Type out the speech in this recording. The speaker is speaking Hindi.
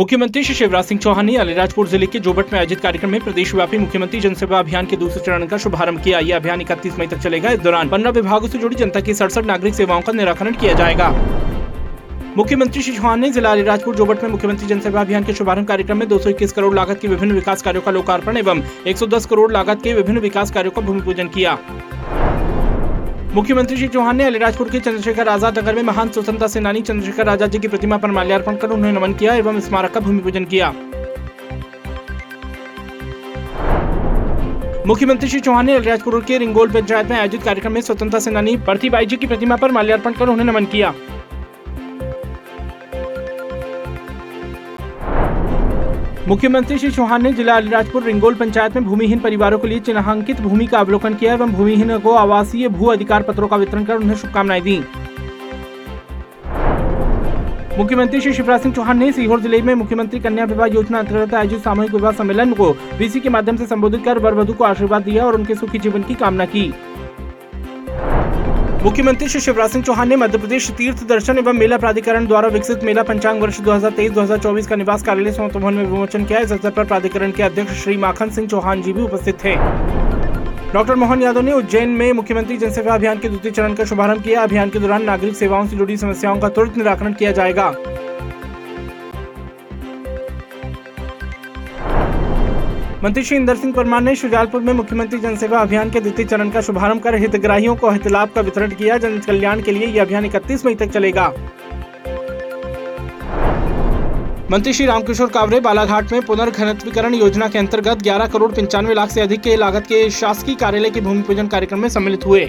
मुख्यमंत्री श्री शिवराज सिंह चौहान ने अलीराजपुर ज़िले के जोबट में आयोजित कार्यक्रम में प्रदेश व्यापी मुख्यमंत्री जनसेवा अभियान के दूसरे चरण का शुभारंभ किया। यह अभियान 31 मई तक चलेगा। इस दौरान पंद्रह विभागों से जुड़ी जनता की सड़सठ नागरिक सेवाओं का निराकरण किया जाएगा। मुख्यमंत्री श्री चौहान ने जिला अलीराजपुर जोबट में मुख्यमंत्री जनसेवा अभियान के शुभारंभ कार्यक्रम में 221 करोड़ लागत के विभिन्न विकास कार्यों का लोकार्पण एवं 110 करोड़ लागत के विभिन्न विकास कार्यों का भूमि पूजन किया। मुख्यमंत्री श्री चौहान ने अलीराजपुर के चंद्रशेखर आज़ाद नगर में महान स्वतंत्रता सेनानी चंद्रशेखर आज़ाद जी की प्रतिमा पर माल्यार्पण कर उन्हें नमन किया एवं स्मारक का भूमि पूजन किया। मुख्यमंत्री श्री चौहान ने अलीराजपुर के रिंगोल पंचायत में आयोजित कार्यक्रम में स्वतंत्रता सेनानी प्रतिबाई जी की प्रतिमा पर माल्यार्पण कर उन्हें नमन किया। मुख्यमंत्री श्री चौहान ने जिला अलीराजपुर रिंगोल पंचायत में भूमिहीन परिवारों के लिए चिन्हांकित भूमि का अवलोकन किया एवं भूमिहीन को आवासीय भू अधिकार पत्रों का वितरण कर उन्हें शुभकामनाएँ दी। मुख्यमंत्री श्री शिवराज सिंह चौहान ने सीहोर ज़िले में मुख्यमंत्री कन्या विवाह योजना अंतर्गत आयोजित सामूहिक विवाह सम्मेलन को वीसी के माध्यम से संबोधित कर वर वधु को आशीर्वाद दिया और उनके सुखी जीवन की कामना की। मुख्यमंत्री श्री शिवराज सिंह चौहान ने मध्य प्रदेश तीर्थ दर्शन एवं मेला प्राधिकरण द्वारा विकसित मेला पंचांग वर्ष 2023-2024 का निवास कार्यालय सोनत भवन में विमोचन किया। इस अवसर पर प्राधिकरण के अध्यक्ष श्री माखन सिंह चौहान जी भी उपस्थित थे। डॉक्टर मोहन यादव ने उज्जैन में मुख्यमंत्री जनसेवा अभियान के द्वितीय चरण का शुभारंभ किया। अभियान के दौरान नागरिक सेवाओं से जुड़ी समस्याओं का तुरंत निराकरण किया जाएगा। मंत्री श्री इंदर सिंह परमार ने शुजालपुर में मुख्यमंत्री जनसेवा अभियान के द्वितीय चरण का शुभारंभ कर हितग्राहियों को हित लाभ का वितरण किया। जन कल्याण के लिए यह अभियान 31 मई तक चलेगा। मंत्री श्री रामकिशोर कावरे बालाघाट में पुनर्घनत्वीकरण योजना के अंतर्गत 11 करोड़ पंचानवे लाख से अधिक के लागत के शासकीय कार्यालय के भूमि पूजन कार्यक्रम में सम्मिलित हुए।